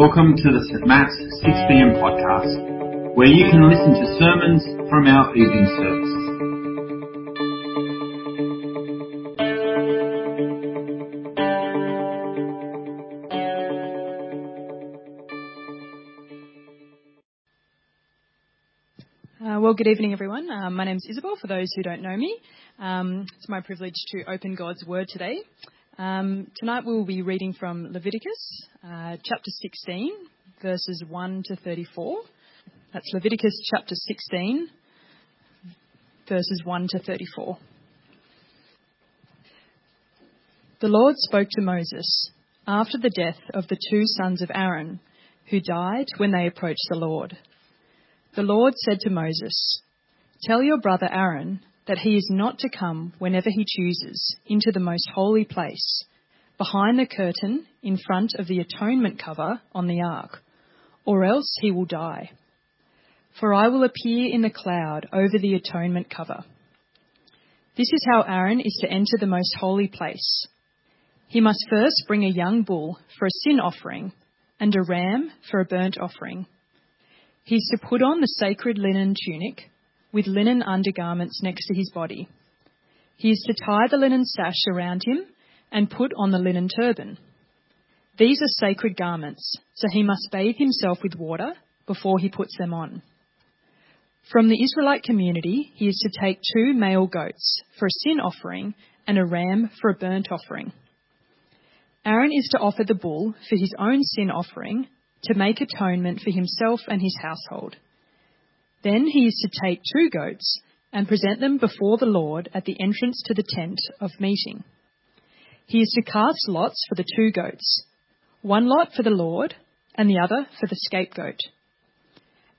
Welcome to the St. Matt's 6pm podcast, where you can listen to sermons from our evening service. Uh, well, good evening, everyone. Um, my name is Isabel, for those who don't know me. Um, it's my privilege to open God's Word today. Um, tonight we will be reading from Leviticus, uh, chapter 16, verses 1 to 34. That's Leviticus chapter 16, verses 1 to 34. The Lord spoke to Moses after the death of the two sons of Aaron, who died when they approached the Lord. The Lord said to Moses, Tell your brother Aaron that he is not to come whenever he chooses into the most holy place, behind the curtain in front of the atonement cover on the ark, or else he will die. For I will appear in the cloud over the atonement cover. This is how Aaron is to enter the most holy place. He must first bring a young bull for a sin offering and a ram for a burnt offering. He is to put on the sacred linen tunic with linen undergarments next to his body. He is to tie the linen sash around him and put on the linen turban. These are sacred garments, so he must bathe himself with water before he puts them on. From the Israelite community, he is to take two male goats for a sin offering and a ram for a burnt offering. Aaron is to offer the bull for his own sin offering to make atonement for himself and his household. Then he is to take two goats and present them before the Lord at the entrance to the tent of meeting. He is to cast lots for the two goats, one lot for the Lord and the other for the scapegoat.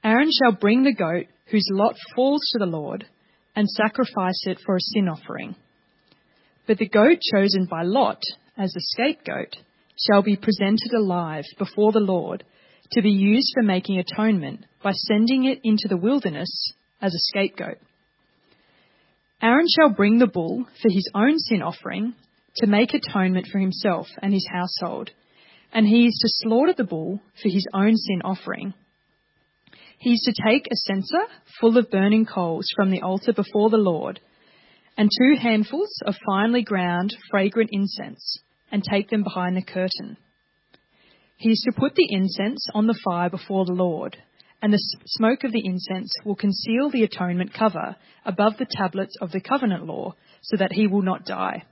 Aaron shall bring the goat whose lot falls to the Lord and sacrifice it for a sin offering. But the goat chosen by Lot as the scapegoat shall be presented alive before the Lord to be used for making atonement by sending it into the wilderness as a scapegoat. Aaron shall bring the bull for his own sin offering to make atonement for himself and his household, and he is to slaughter the bull for his own sin offering. He is to take a censer full of burning coals from the altar before the Lord, and two handfuls of finely ground fragrant incense, and take them behind the curtain. He is to put the incense on the fire before the Lord, and the smoke of the incense will conceal the atonement cover above the tablets of the covenant law, so that he will not die.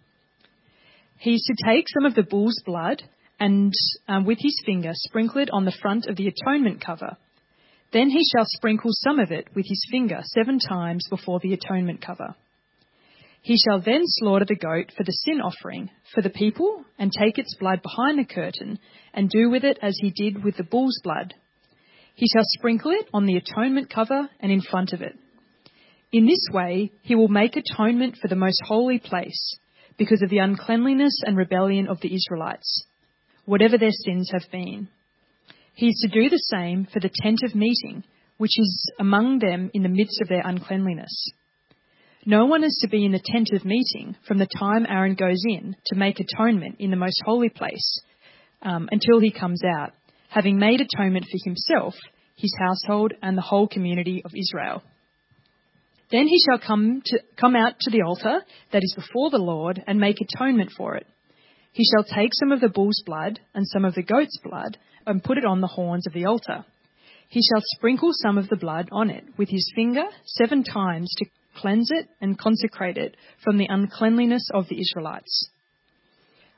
He is to take some of the bull's blood and um, with his finger sprinkle it on the front of the atonement cover. Then he shall sprinkle some of it with his finger seven times before the atonement cover. He shall then slaughter the goat for the sin offering for the people and take its blood behind the curtain and do with it as he did with the bull's blood. He shall sprinkle it on the atonement cover and in front of it. In this way, he will make atonement for the most holy place because of the uncleanliness and rebellion of the Israelites, whatever their sins have been. He is to do the same for the tent of meeting, which is among them in the midst of their uncleanliness. No one is to be in the tent of meeting from the time Aaron goes in to make atonement in the most holy place um, until he comes out, having made atonement for himself, his household, and the whole community of Israel. Then he shall come, to, come out to the altar that is before the Lord and make atonement for it. He shall take some of the bull's blood and some of the goat's blood and put it on the horns of the altar. He shall sprinkle some of the blood on it with his finger seven times to cleanse it and consecrate it from the uncleanliness of the Israelites.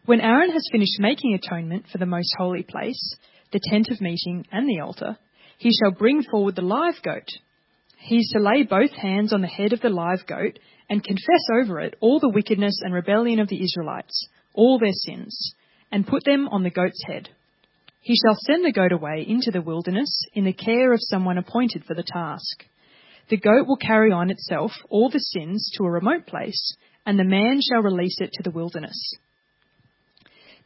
When Aaron has finished making atonement for the most holy place, the tent of meeting, and the altar, he shall bring forward the live goat. He is to lay both hands on the head of the live goat and confess over it all the wickedness and rebellion of the Israelites, all their sins, and put them on the goat's head. He shall send the goat away into the wilderness in the care of someone appointed for the task. The goat will carry on itself all the sins to a remote place, and the man shall release it to the wilderness.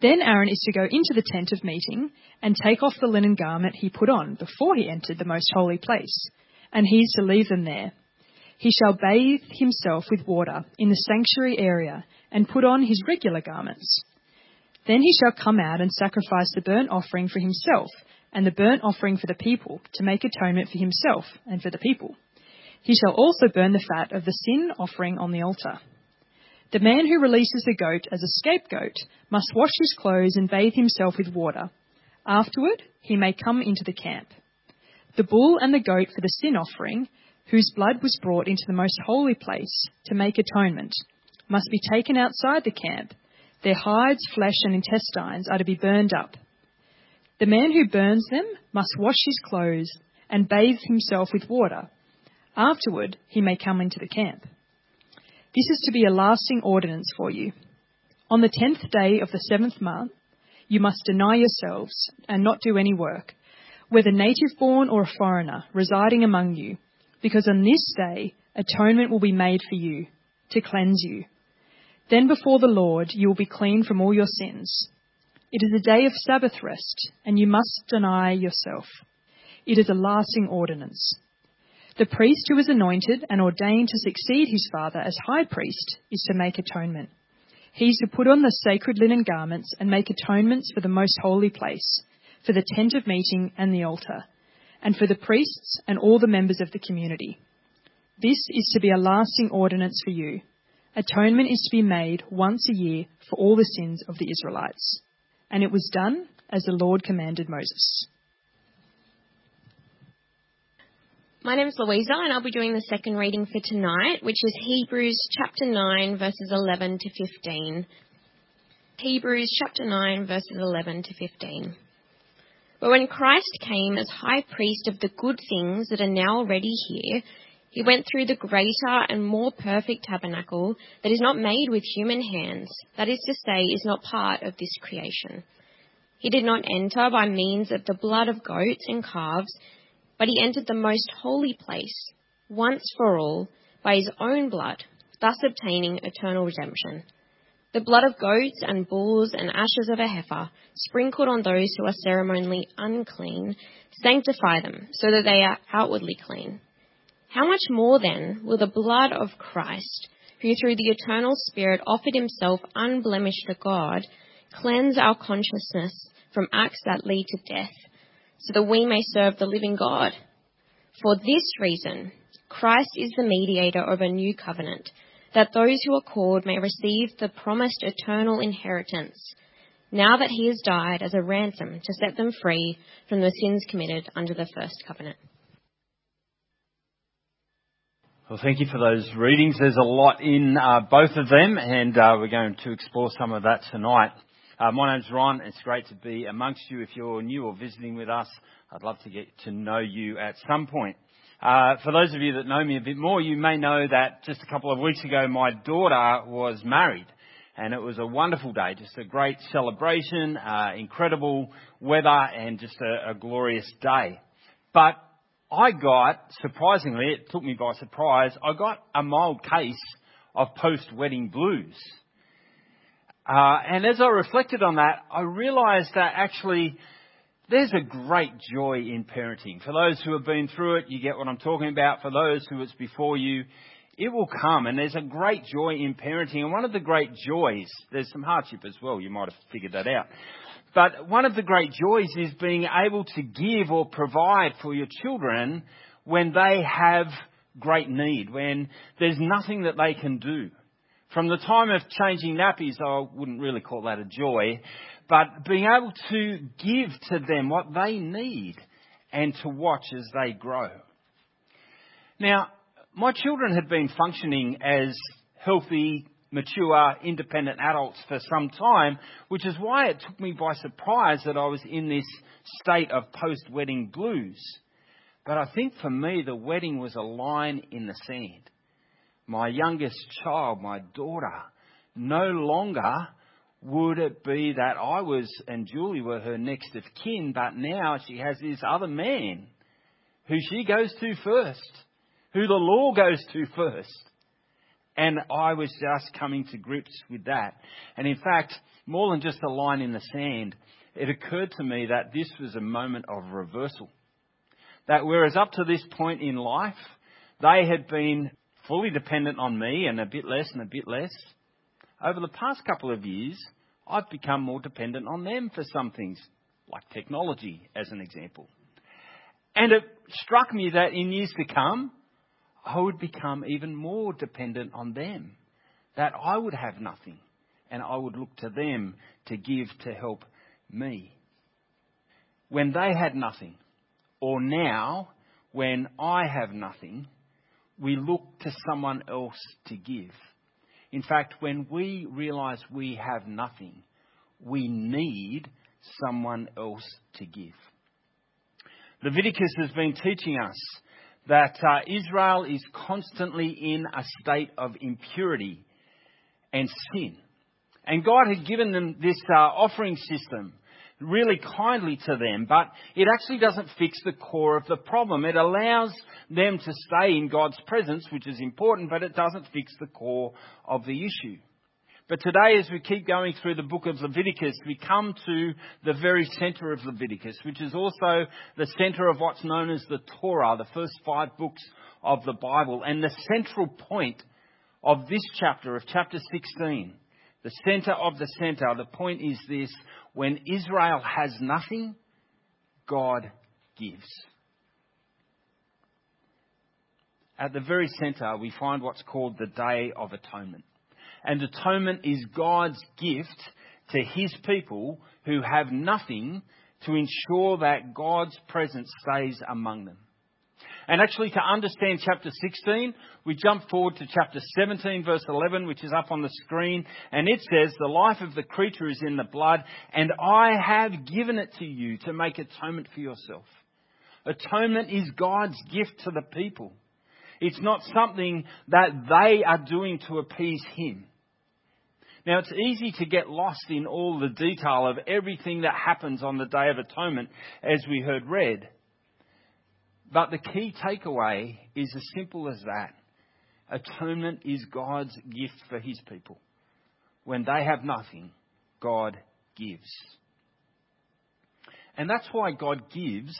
Then Aaron is to go into the tent of meeting and take off the linen garment he put on before he entered the most holy place, and he is to leave them there. He shall bathe himself with water in the sanctuary area and put on his regular garments. Then he shall come out and sacrifice the burnt offering for himself and the burnt offering for the people to make atonement for himself and for the people. He shall also burn the fat of the sin offering on the altar. The man who releases the goat as a scapegoat must wash his clothes and bathe himself with water. Afterward, he may come into the camp. The bull and the goat for the sin offering, whose blood was brought into the most holy place to make atonement, must be taken outside the camp. Their hides, flesh, and intestines are to be burned up. The man who burns them must wash his clothes and bathe himself with water. Afterward, he may come into the camp. This is to be a lasting ordinance for you. On the tenth day of the seventh month, you must deny yourselves and not do any work, whether native born or a foreigner residing among you, because on this day atonement will be made for you, to cleanse you. Then before the Lord you will be clean from all your sins. It is a day of Sabbath rest, and you must deny yourself. It is a lasting ordinance. The priest who is anointed and ordained to succeed his father as high priest is to make atonement. He is to put on the sacred linen garments and make atonements for the most holy place, for the tent of meeting and the altar, and for the priests and all the members of the community. This is to be a lasting ordinance for you. Atonement is to be made once a year for all the sins of the Israelites. And it was done as the Lord commanded Moses. My name is Louisa, and I'll be doing the second reading for tonight, which is Hebrews chapter 9, verses 11 to 15. Hebrews chapter 9, verses 11 to 15. But when Christ came as high priest of the good things that are now already here, he went through the greater and more perfect tabernacle that is not made with human hands, that is to say, is not part of this creation. He did not enter by means of the blood of goats and calves but he entered the most holy place, once for all, by his own blood, thus obtaining eternal redemption. The blood of goats and bulls and ashes of a heifer, sprinkled on those who are ceremonially unclean, sanctify them, so that they are outwardly clean. How much more then will the blood of Christ, who through the eternal Spirit offered himself unblemished to God, cleanse our consciousness from acts that lead to death so that we may serve the living God. For this reason, Christ is the mediator of a new covenant, that those who are called may receive the promised eternal inheritance, now that he has died as a ransom to set them free from the sins committed under the first covenant. Well, thank you for those readings. There's a lot in uh, both of them, and uh, we're going to explore some of that tonight. Uh, my name's Ron. It's great to be amongst you. If you're new or visiting with us, I'd love to get to know you at some point. Uh, for those of you that know me a bit more, you may know that just a couple of weeks ago, my daughter was married. And it was a wonderful day, just a great celebration, uh, incredible weather, and just a, a glorious day. But I got, surprisingly, it took me by surprise, I got a mild case of post-wedding blues. Uh, and as I reflected on that, I realized that actually there's a great joy in parenting. For those who have been through it, you get what I'm talking about. For those who it's before you, it will come. And there's a great joy in parenting. And one of the great joys, there's some hardship as well. You might have figured that out. But one of the great joys is being able to give or provide for your children when they have great need, when there's nothing that they can do. From the time of changing nappies, I wouldn't really call that a joy, but being able to give to them what they need and to watch as they grow. Now, my children had been functioning as healthy, mature, independent adults for some time, which is why it took me by surprise that I was in this state of post-wedding blues. But I think for me, the wedding was a line in the sand my youngest child, my daughter, no longer would it be that I was and Julie were her next of kin, but now she has this other man who she goes to first, who the law goes to first. And I was just coming to grips with that. And in fact, more than just a line in the sand, it occurred to me that this was a moment of reversal. That whereas up to this point in life, they had been fully dependent on me and a bit less and a bit less. Over the past couple of years, I've become more dependent on them for some things, like technology as an example. And it struck me that in years to come, I would become even more dependent on them, that I would have nothing, and I would look to them to give to help me. When they had nothing, or now when I have nothing, we look to someone else to give. In fact, when we realize we have nothing, we need someone else to give. Leviticus has been teaching us that uh, Israel is constantly in a state of impurity and sin. And God had given them this uh, offering system really kindly to them, but it actually doesn't fix the core of the problem. It allows them to stay in God's presence, which is important, but it doesn't fix the core of the issue. But today, as we keep going through the book of Leviticus, we come to the very center of Leviticus, which is also the center of what's known as the Torah, the first five books of the Bible. And the central point of this chapter, of chapter 16, the center of the center, the point is this when Israel has nothing, God gives. At the very center, we find what's called the Day of Atonement. And atonement is God's gift to His people who have nothing to ensure that God's presence stays among them. And actually, to understand chapter 16, we jump forward to chapter 17, verse 11, which is up on the screen. And it says, The life of the creature is in the blood, and I have given it to you to make atonement for yourself. Atonement is God's gift to the people. It's not something that they are doing to appease Him. Now, it's easy to get lost in all the detail of everything that happens on the Day of Atonement, as we heard read. But the key takeaway is as simple as that. Atonement is God's gift for his people. When they have nothing, God gives. And that's why God gives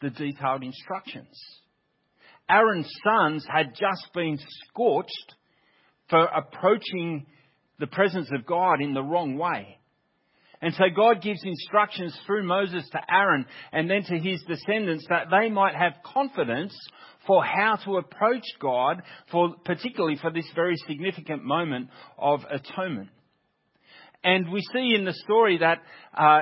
the detailed instructions. Aaron's sons had just been scorched for approaching the presence of God in the wrong way. And so God gives instructions through Moses to Aaron and then to his descendants that they might have confidence for how to approach God, for, particularly for this very significant moment of atonement. And we see in the story that uh,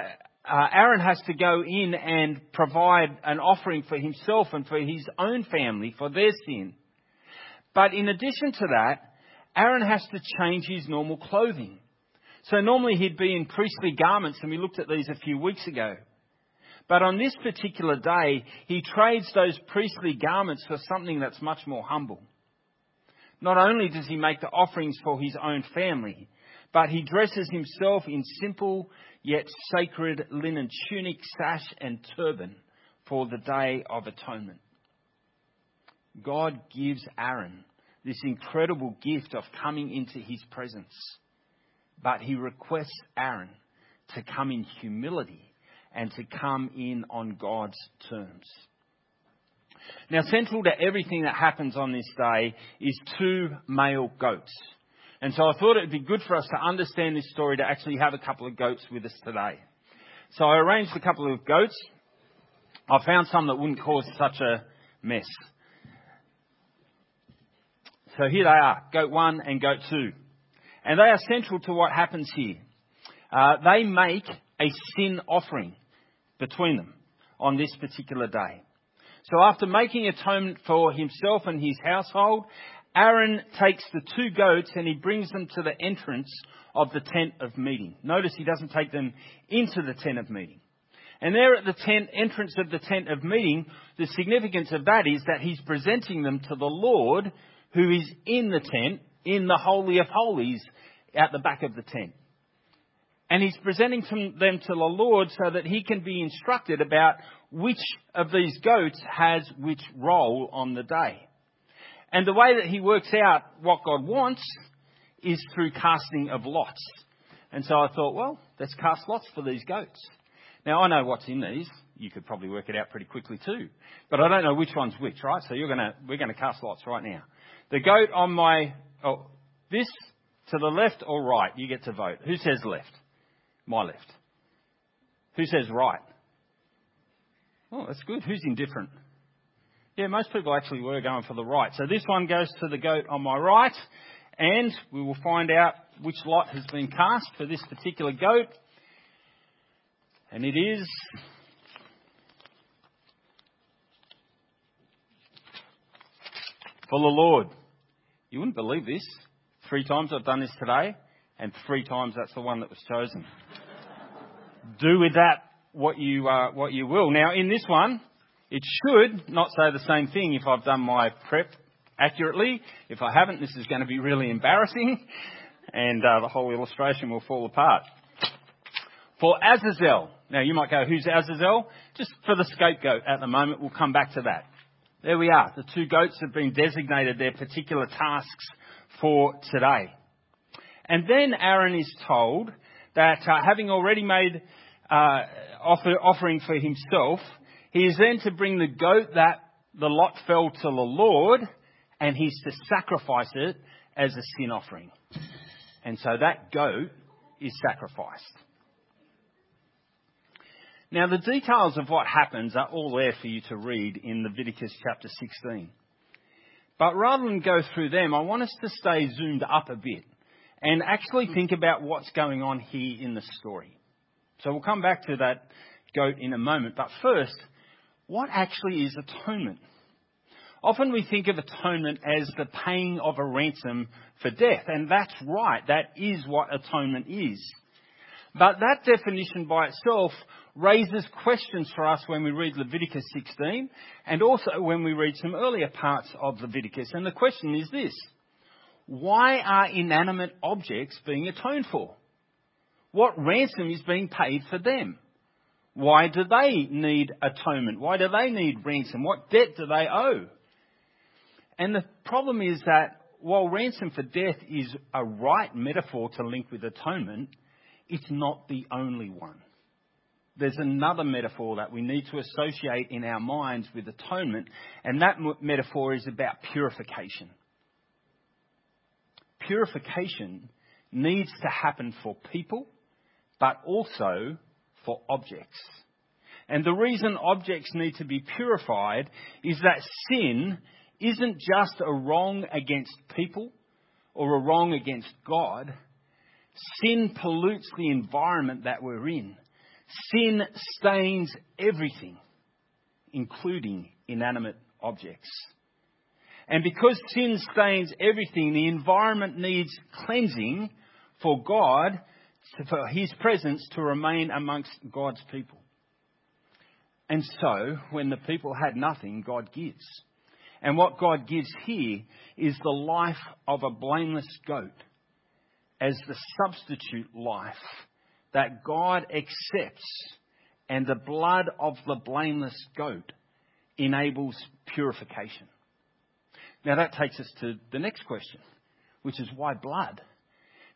uh, Aaron has to go in and provide an offering for himself and for his own family for their sin. But in addition to that, Aaron has to change his normal clothing. So normally he'd be in priestly garments, and we looked at these a few weeks ago. But on this particular day, he trades those priestly garments for something that's much more humble. Not only does he make the offerings for his own family, but he dresses himself in simple yet sacred linen tunic, sash, and turban for the Day of Atonement. God gives Aaron this incredible gift of coming into his presence. But he requests Aaron to come in humility and to come in on God's terms. Now, central to everything that happens on this day is two male goats. And so I thought it would be good for us to understand this story to actually have a couple of goats with us today. So I arranged a couple of goats. I found some that wouldn't cause such a mess. So here they are, goat one and goat two. And they are central to what happens here. Uh, they make a sin offering between them on this particular day. So after making atonement for himself and his household, Aaron takes the two goats and he brings them to the entrance of the tent of meeting. Notice he doesn't take them into the tent of meeting. And there at the tent, entrance of the tent of meeting, the significance of that is that he's presenting them to the Lord who is in the tent, in the Holy of Holies, out the back of the tent. And he's presenting them to the Lord so that he can be instructed about which of these goats has which role on the day. And the way that he works out what God wants is through casting of lots. And so I thought, well, let's cast lots for these goats. Now I know what's in these. You could probably work it out pretty quickly too. But I don't know which one's which, right? So you're gonna, we're gonna cast lots right now. The goat on my, oh, this to the left or right, you get to vote. Who says left? My left. Who says right? Oh, that's good. Who's indifferent? Yeah, most people actually were going for the right. So this one goes to the goat on my right, and we will find out which lot has been cast for this particular goat. And it is for the Lord. You wouldn't believe this. Three times I've done this today, and three times that's the one that was chosen. Do with that what you, uh, what you will. Now, in this one, it should not say the same thing if I've done my prep accurately. If I haven't, this is going to be really embarrassing, and uh, the whole illustration will fall apart. For Azazel, now you might go, who's Azazel? Just for the scapegoat at the moment, we'll come back to that. There we are. The two goats have been designated their particular tasks for today. And then Aaron is told that uh, having already made uh, offer, offering for himself, he is then to bring the goat that the lot fell to the Lord, and he's to sacrifice it as a sin offering. And so that goat is sacrificed. Now, the details of what happens are all there for you to read in Leviticus chapter 16. But rather than go through them, I want us to stay zoomed up a bit and actually think about what's going on here in the story. So we'll come back to that goat in a moment. But first, what actually is atonement? Often we think of atonement as the paying of a ransom for death, and that's right, that is what atonement is. But that definition by itself raises questions for us when we read Leviticus 16 and also when we read some earlier parts of Leviticus. And the question is this why are inanimate objects being atoned for? What ransom is being paid for them? Why do they need atonement? Why do they need ransom? What debt do they owe? And the problem is that while ransom for death is a right metaphor to link with atonement, it's not the only one. There's another metaphor that we need to associate in our minds with atonement, and that metaphor is about purification. Purification needs to happen for people, but also for objects. And the reason objects need to be purified is that sin isn't just a wrong against people or a wrong against God. Sin pollutes the environment that we're in. Sin stains everything, including inanimate objects. And because sin stains everything, the environment needs cleansing for God, for His presence to remain amongst God's people. And so, when the people had nothing, God gives. And what God gives here is the life of a blameless goat as the substitute life that God accepts, and the blood of the blameless goat enables purification. Now that takes us to the next question, which is why blood?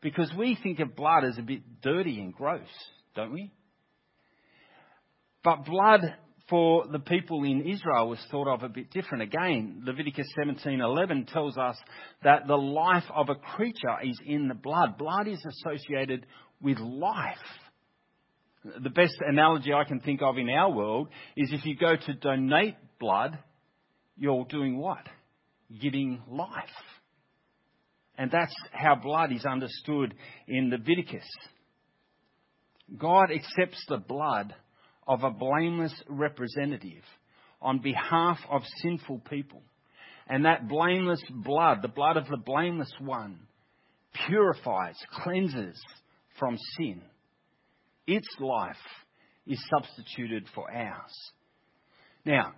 Because we think of blood as a bit dirty and gross, don't we? But blood for the people in Israel was thought of a bit different. Again, Leviticus 17:11 tells us that the life of a creature is in the blood. Blood is associated with life. The best analogy I can think of in our world is if you go to donate blood, you're doing what? Giving life. And that's how blood is understood in Leviticus. God accepts the blood of a blameless representative on behalf of sinful people. And that blameless blood, the blood of the blameless one, purifies, cleanses from sin. Its life is substituted for ours. Now,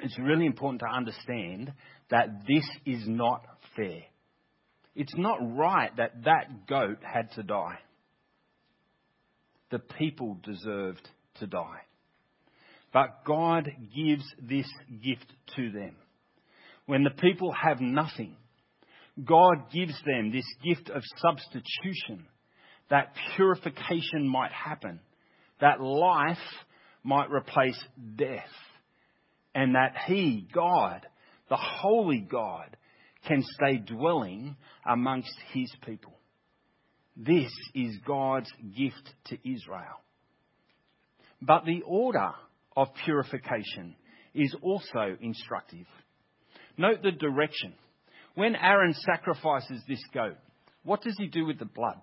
it's really important to understand that this is not fair. It's not right that that goat had to die. The people deserved to die. But God gives this gift to them. When the people have nothing, God gives them this gift of substitution that purification might happen, that life might replace death, and that He, God, the Holy God, can stay dwelling amongst His people. This is God's gift to Israel. But the order of purification is also instructive. Note the direction. When Aaron sacrifices this goat, what does he do with the blood?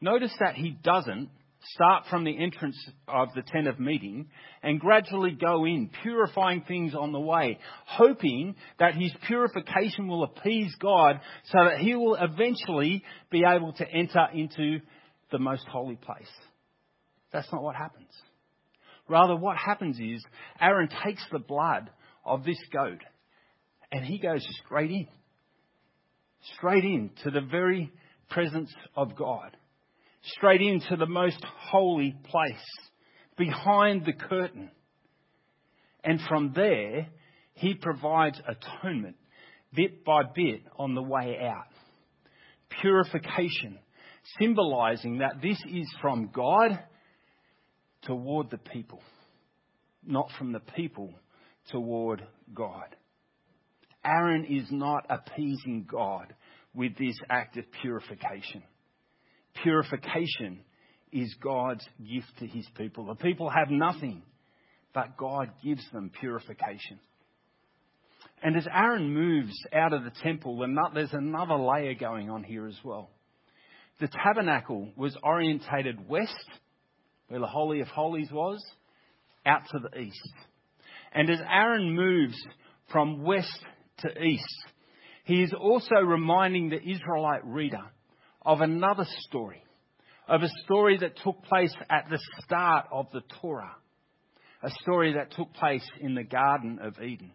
Notice that he doesn't start from the entrance of the tent of meeting and gradually go in, purifying things on the way, hoping that his purification will appease God so that he will eventually be able to enter into the most holy place. That's not what happens. Rather, what happens is Aaron takes the blood of this goat and he goes straight in. Straight in to the very presence of God straight into the most holy place, behind the curtain. And from there, he provides atonement bit by bit on the way out. Purification, symbolizing that this is from God toward the people, not from the people toward God. Aaron is not appeasing God with this act of purification purification is God's gift to his people. The people have nothing, but God gives them purification. And as Aaron moves out of the temple, there's another layer going on here as well. The tabernacle was orientated west, where the Holy of Holies was, out to the east. And as Aaron moves from west to east, he is also reminding the Israelite reader of another story, of a story that took place at the start of the Torah, a story that took place in the Garden of Eden.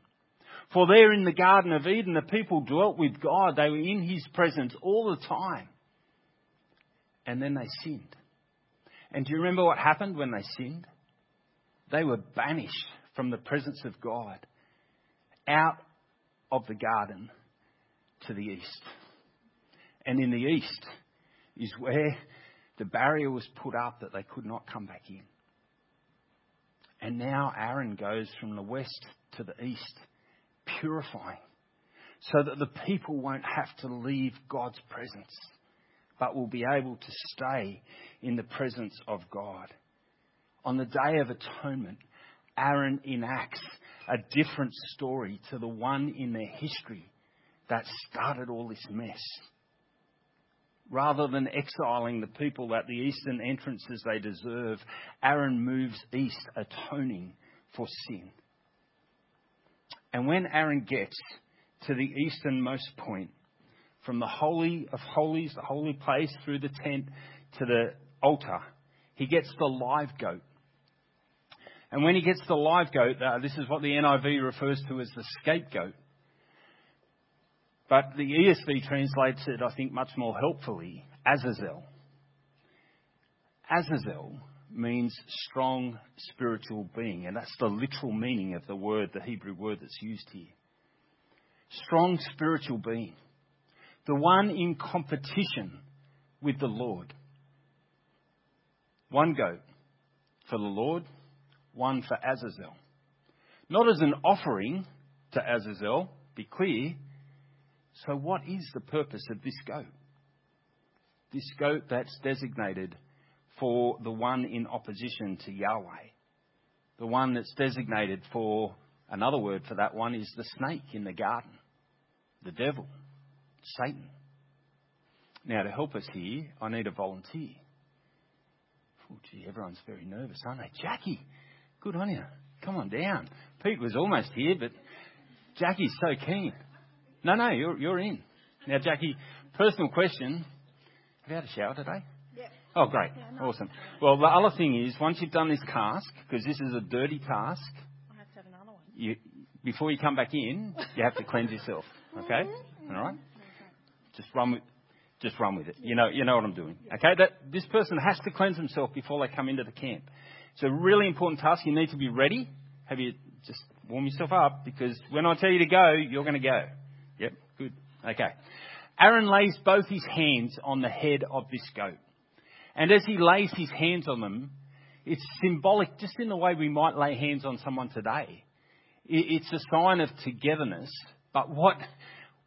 For there in the Garden of Eden, the people dwelt with God. They were in His presence all the time. And then they sinned. And do you remember what happened when they sinned? They were banished from the presence of God out of the garden to the east. And in the east is where the barrier was put up that they could not come back in. And now Aaron goes from the west to the east, purifying, so that the people won't have to leave God's presence, but will be able to stay in the presence of God. On the Day of Atonement, Aaron enacts a different story to the one in their history that started all this mess. Rather than exiling the people at the eastern entrances they deserve, Aaron moves east, atoning for sin. And when Aaron gets to the easternmost point, from the Holy of Holies, the holy place, through the tent to the altar, he gets the live goat. And when he gets the live goat, uh, this is what the NIV refers to as the scapegoat. But the ESV translates it, I think, much more helpfully, Azazel. Azazel means strong spiritual being, and that's the literal meaning of the word, the Hebrew word that's used here. Strong spiritual being. The one in competition with the Lord. One goat for the Lord, one for Azazel. Not as an offering to Azazel, be clear, so, what is the purpose of this goat? This goat that's designated for the one in opposition to Yahweh. The one that's designated for, another word for that one is the snake in the garden, the devil, Satan. Now, to help us here, I need a volunteer. Oh, gee, everyone's very nervous, aren't they? Jackie, good on you. Come on down. Pete was almost here, but Jackie's so keen. No, no, you're, you're in. Now, Jackie, personal question. Have you had a shower today? Yeah. Oh, great. Yeah. Awesome. Well, the other thing is, once you've done this task, because this is a dirty task, I have to have another one. You, before you come back in, you have to cleanse yourself. Okay? Mm-hmm. All right? Just run with, just run with it. You know, you know what I'm doing. Okay? That this person has to cleanse himself before they come into the camp. It's a really important task. You need to be ready. Have you just warm yourself up because when I tell you to go, you're going to go. Okay. Aaron lays both his hands on the head of this goat. And as he lays his hands on them, it's symbolic just in the way we might lay hands on someone today. It's a sign of togetherness. But what,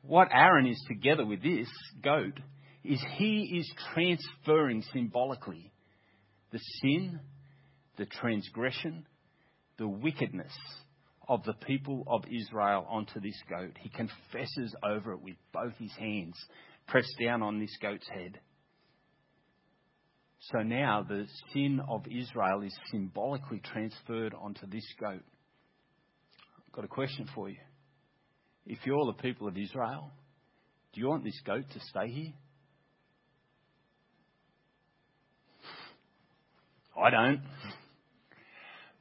what Aaron is together with this goat is he is transferring symbolically the sin, the transgression, the wickedness of the people of Israel onto this goat. He confesses over it with both his hands, pressed down on this goat's head. So now the sin of Israel is symbolically transferred onto this goat. I've got a question for you. If you're the people of Israel, do you want this goat to stay here? I don't.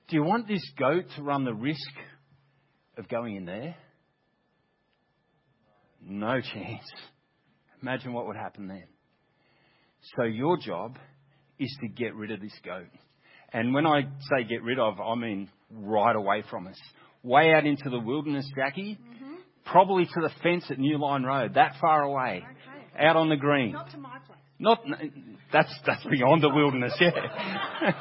Do you want this goat to run the risk of going in there? No chance. Imagine what would happen then. So your job is to get rid of this goat. And when I say get rid of, I mean right away from us. Way out into the wilderness, Jackie. Mm-hmm. Probably to the fence at New Line Road, that far away. Okay. Out on the green. Not to my place. Not, that's, that's beyond the wilderness, yeah.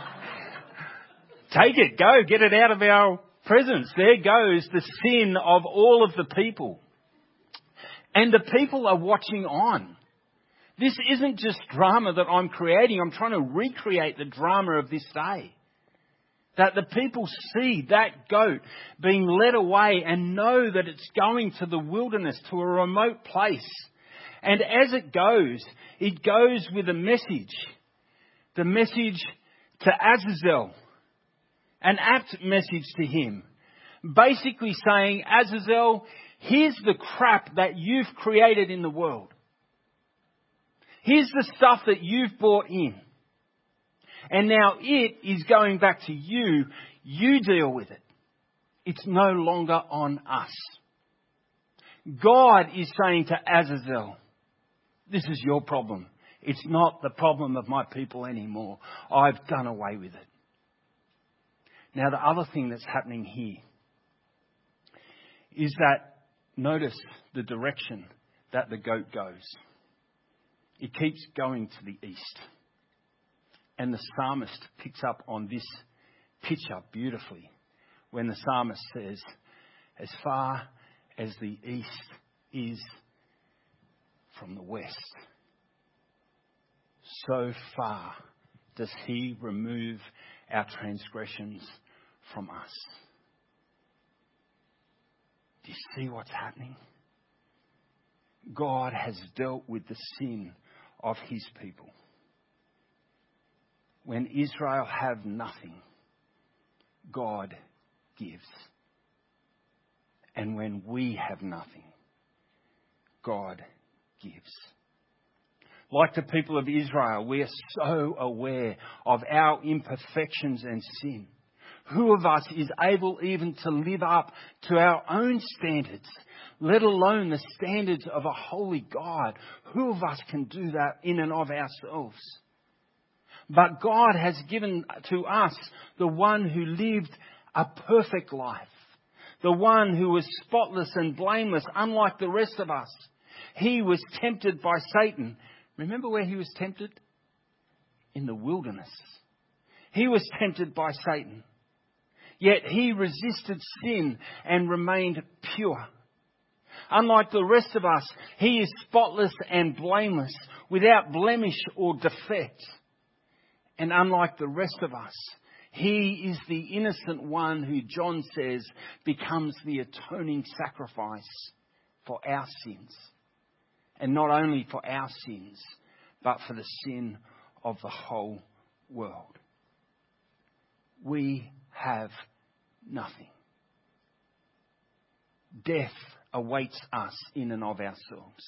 Take it, go, get it out of our presence. There goes the sin of all of the people. And the people are watching on. This isn't just drama that I'm creating. I'm trying to recreate the drama of this day. That the people see that goat being led away and know that it's going to the wilderness, to a remote place. And as it goes, it goes with a message. The message to Azazel. An apt message to him. Basically saying, Azazel, here's the crap that you've created in the world. Here's the stuff that you've brought in. And now it is going back to you. You deal with it. It's no longer on us. God is saying to Azazel, this is your problem. It's not the problem of my people anymore. I've done away with it. Now, the other thing that's happening here is that notice the direction that the goat goes. It keeps going to the east. And the psalmist picks up on this picture beautifully when the psalmist says, As far as the east is from the west, so far does he remove our transgressions from us. Do you see what's happening? God has dealt with the sin of his people. When Israel have nothing, God gives. And when we have nothing, God gives. Like the people of Israel, we are so aware of our imperfections and sin. Who of us is able even to live up to our own standards let alone the standards of a holy God. Who of us can do that in and of ourselves? But God has given to us the one who lived a perfect life. The one who was spotless and blameless, unlike the rest of us. He was tempted by Satan. Remember where he was tempted? In the wilderness. He was tempted by Satan. Yet he resisted sin and remained pure. Unlike the rest of us, he is spotless and blameless, without blemish or defect. And unlike the rest of us, he is the innocent one who John says becomes the atoning sacrifice for our sins. And not only for our sins, but for the sin of the whole world. We have nothing. Death awaits us in and of ourselves.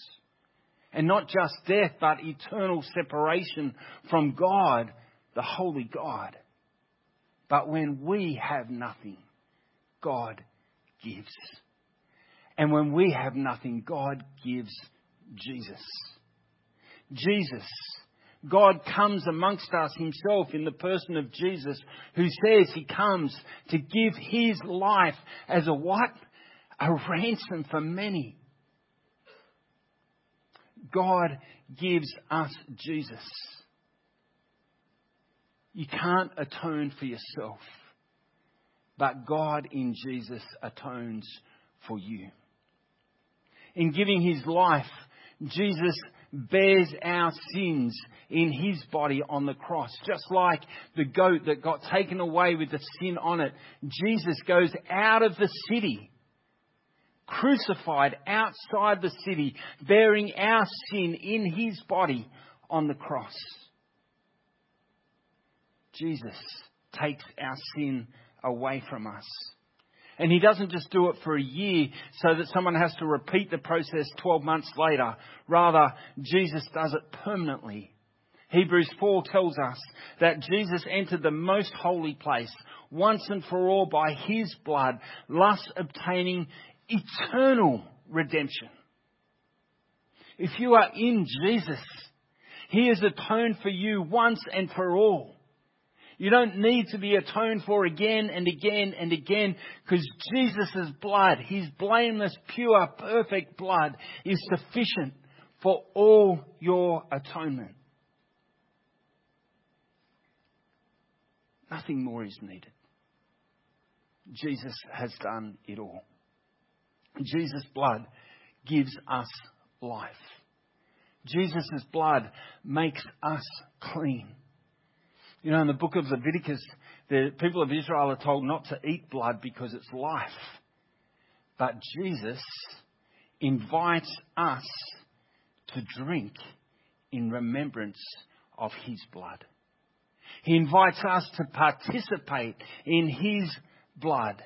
And not just death, but eternal separation from God, the Holy God. But when we have nothing, God gives. And when we have nothing, God gives Jesus. Jesus. God comes amongst us himself in the person of Jesus who says he comes to give his life as a what? a ransom for many. God gives us Jesus. You can't atone for yourself, but God in Jesus atones for you. In giving his life, Jesus bears our sins in his body on the cross. Just like the goat that got taken away with the sin on it, Jesus goes out of the city, crucified outside the city, bearing our sin in his body on the cross. Jesus takes our sin away from us. And he doesn't just do it for a year so that someone has to repeat the process 12 months later. Rather, Jesus does it permanently. Hebrews 4 tells us that Jesus entered the most holy place once and for all by his blood, thus obtaining eternal redemption. If you are in Jesus, he has atoned for you once and for all. You don't need to be atoned for again and again and again because Jesus' blood, His blameless, pure, perfect blood is sufficient for all your atonement. Nothing more is needed. Jesus has done it all. Jesus' blood gives us life. Jesus' blood makes us clean. You know, in the book of Leviticus, the people of Israel are told not to eat blood because it's life. But Jesus invites us to drink in remembrance of his blood. He invites us to participate in his blood,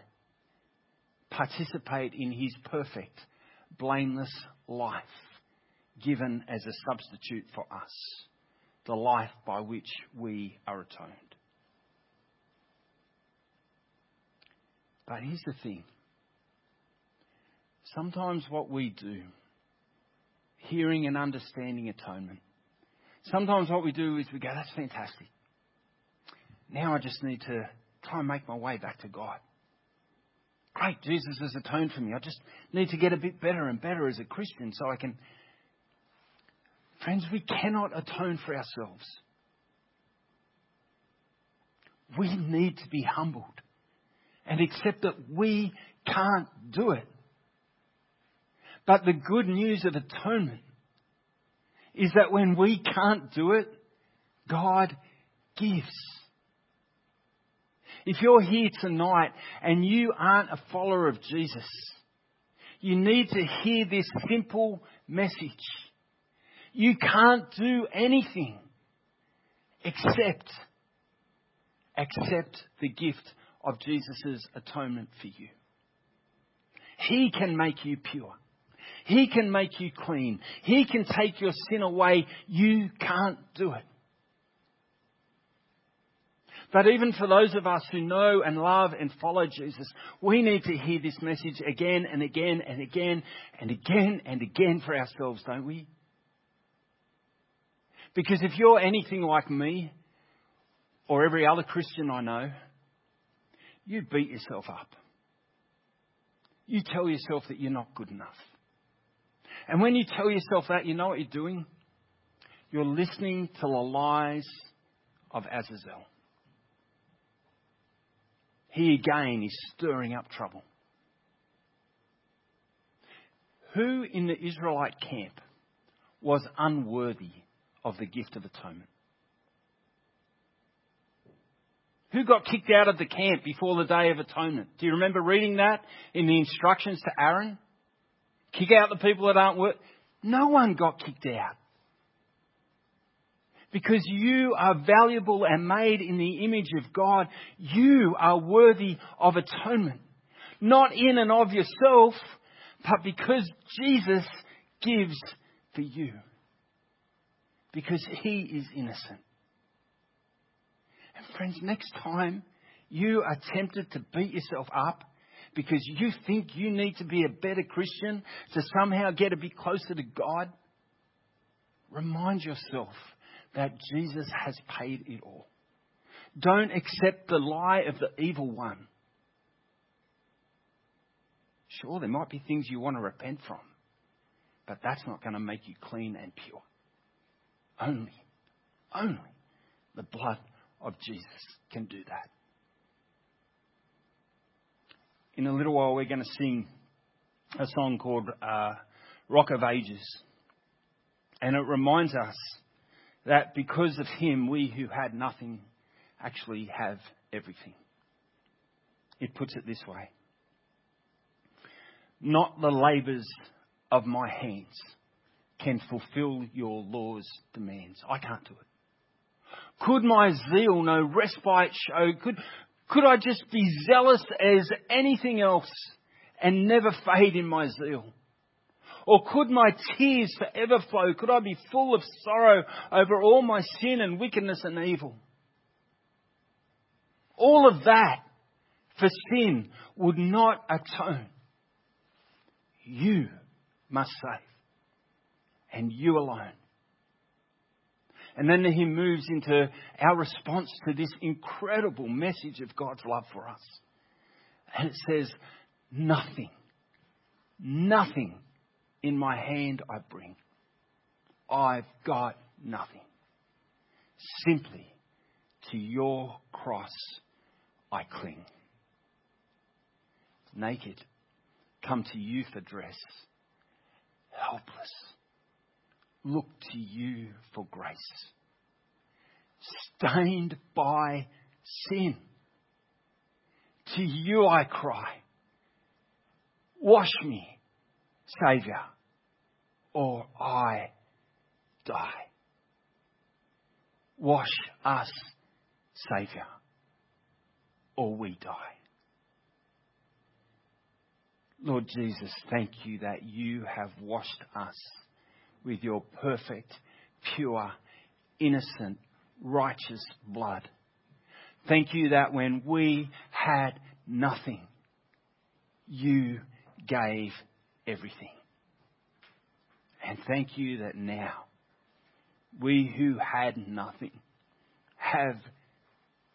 participate in his perfect, blameless life given as a substitute for us the life by which we are atoned. But here's the thing. Sometimes what we do, hearing and understanding atonement, sometimes what we do is we go, that's fantastic. Now I just need to try and make my way back to God. Great, Jesus has atoned for me. I just need to get a bit better and better as a Christian so I can Friends, we cannot atone for ourselves. We need to be humbled and accept that we can't do it. But the good news of atonement is that when we can't do it, God gives. If you're here tonight and you aren't a follower of Jesus, you need to hear this simple message. You can't do anything except accept the gift of Jesus' atonement for you. He can make you pure. He can make you clean. He can take your sin away. You can't do it. But even for those of us who know and love and follow Jesus, we need to hear this message again and again and again and again and again for ourselves, don't we? Because if you're anything like me, or every other Christian I know, you beat yourself up. You tell yourself that you're not good enough. And when you tell yourself that, you know what you're doing? You're listening to the lies of Azazel. He again is stirring up trouble. Who in the Israelite camp was unworthy of the gift of atonement. Who got kicked out of the camp before the Day of Atonement? Do you remember reading that in the instructions to Aaron? Kick out the people that aren't worth. No one got kicked out. Because you are valuable and made in the image of God, you are worthy of atonement. Not in and of yourself, but because Jesus gives for you because he is innocent. And friends, next time you are tempted to beat yourself up because you think you need to be a better Christian to somehow get a bit closer to God, remind yourself that Jesus has paid it all. Don't accept the lie of the evil one. Sure, there might be things you want to repent from, but that's not going to make you clean and pure. Only, only the blood of Jesus can do that. In a little while, we're going to sing a song called uh, Rock of Ages. And it reminds us that because of him, we who had nothing actually have everything. It puts it this way. Not the labours of my hands can fulfill your law's demands. I can't do it. Could my zeal no respite show? Could, could I just be zealous as anything else and never fade in my zeal? Or could my tears forever flow? Could I be full of sorrow over all my sin and wickedness and evil? All of that for sin would not atone. You must save. And you alone. And then he moves into our response to this incredible message of God's love for us. And it says, nothing, nothing in my hand I bring. I've got nothing. Simply to your cross I cling. Naked, come to you for dress. Helpless, look to you for grace. Stained by sin, to you I cry. Wash me, Saviour, or I die. Wash us, Saviour, or we die. Lord Jesus, thank you that you have washed us with your perfect, pure, innocent, righteous blood. Thank you that when we had nothing, you gave everything. And thank you that now we who had nothing have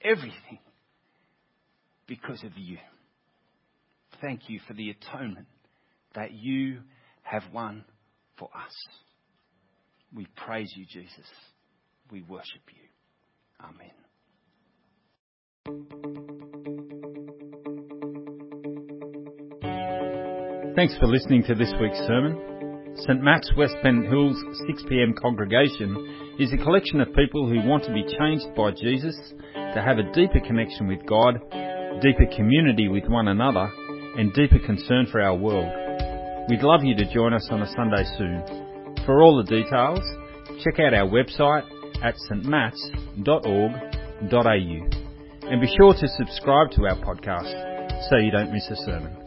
everything because of you. Thank you for the atonement that you have won for us. We praise you, Jesus. We worship you. Amen. Thanks for listening to this week's sermon. St Matt's West Pennant Hills 6pm congregation is a collection of people who want to be changed by Jesus, to have a deeper connection with God, deeper community with one another, and deeper concern for our world. We'd love you to join us on a Sunday soon. For all the details, check out our website at stmats.org.au and be sure to subscribe to our podcast so you don't miss a sermon.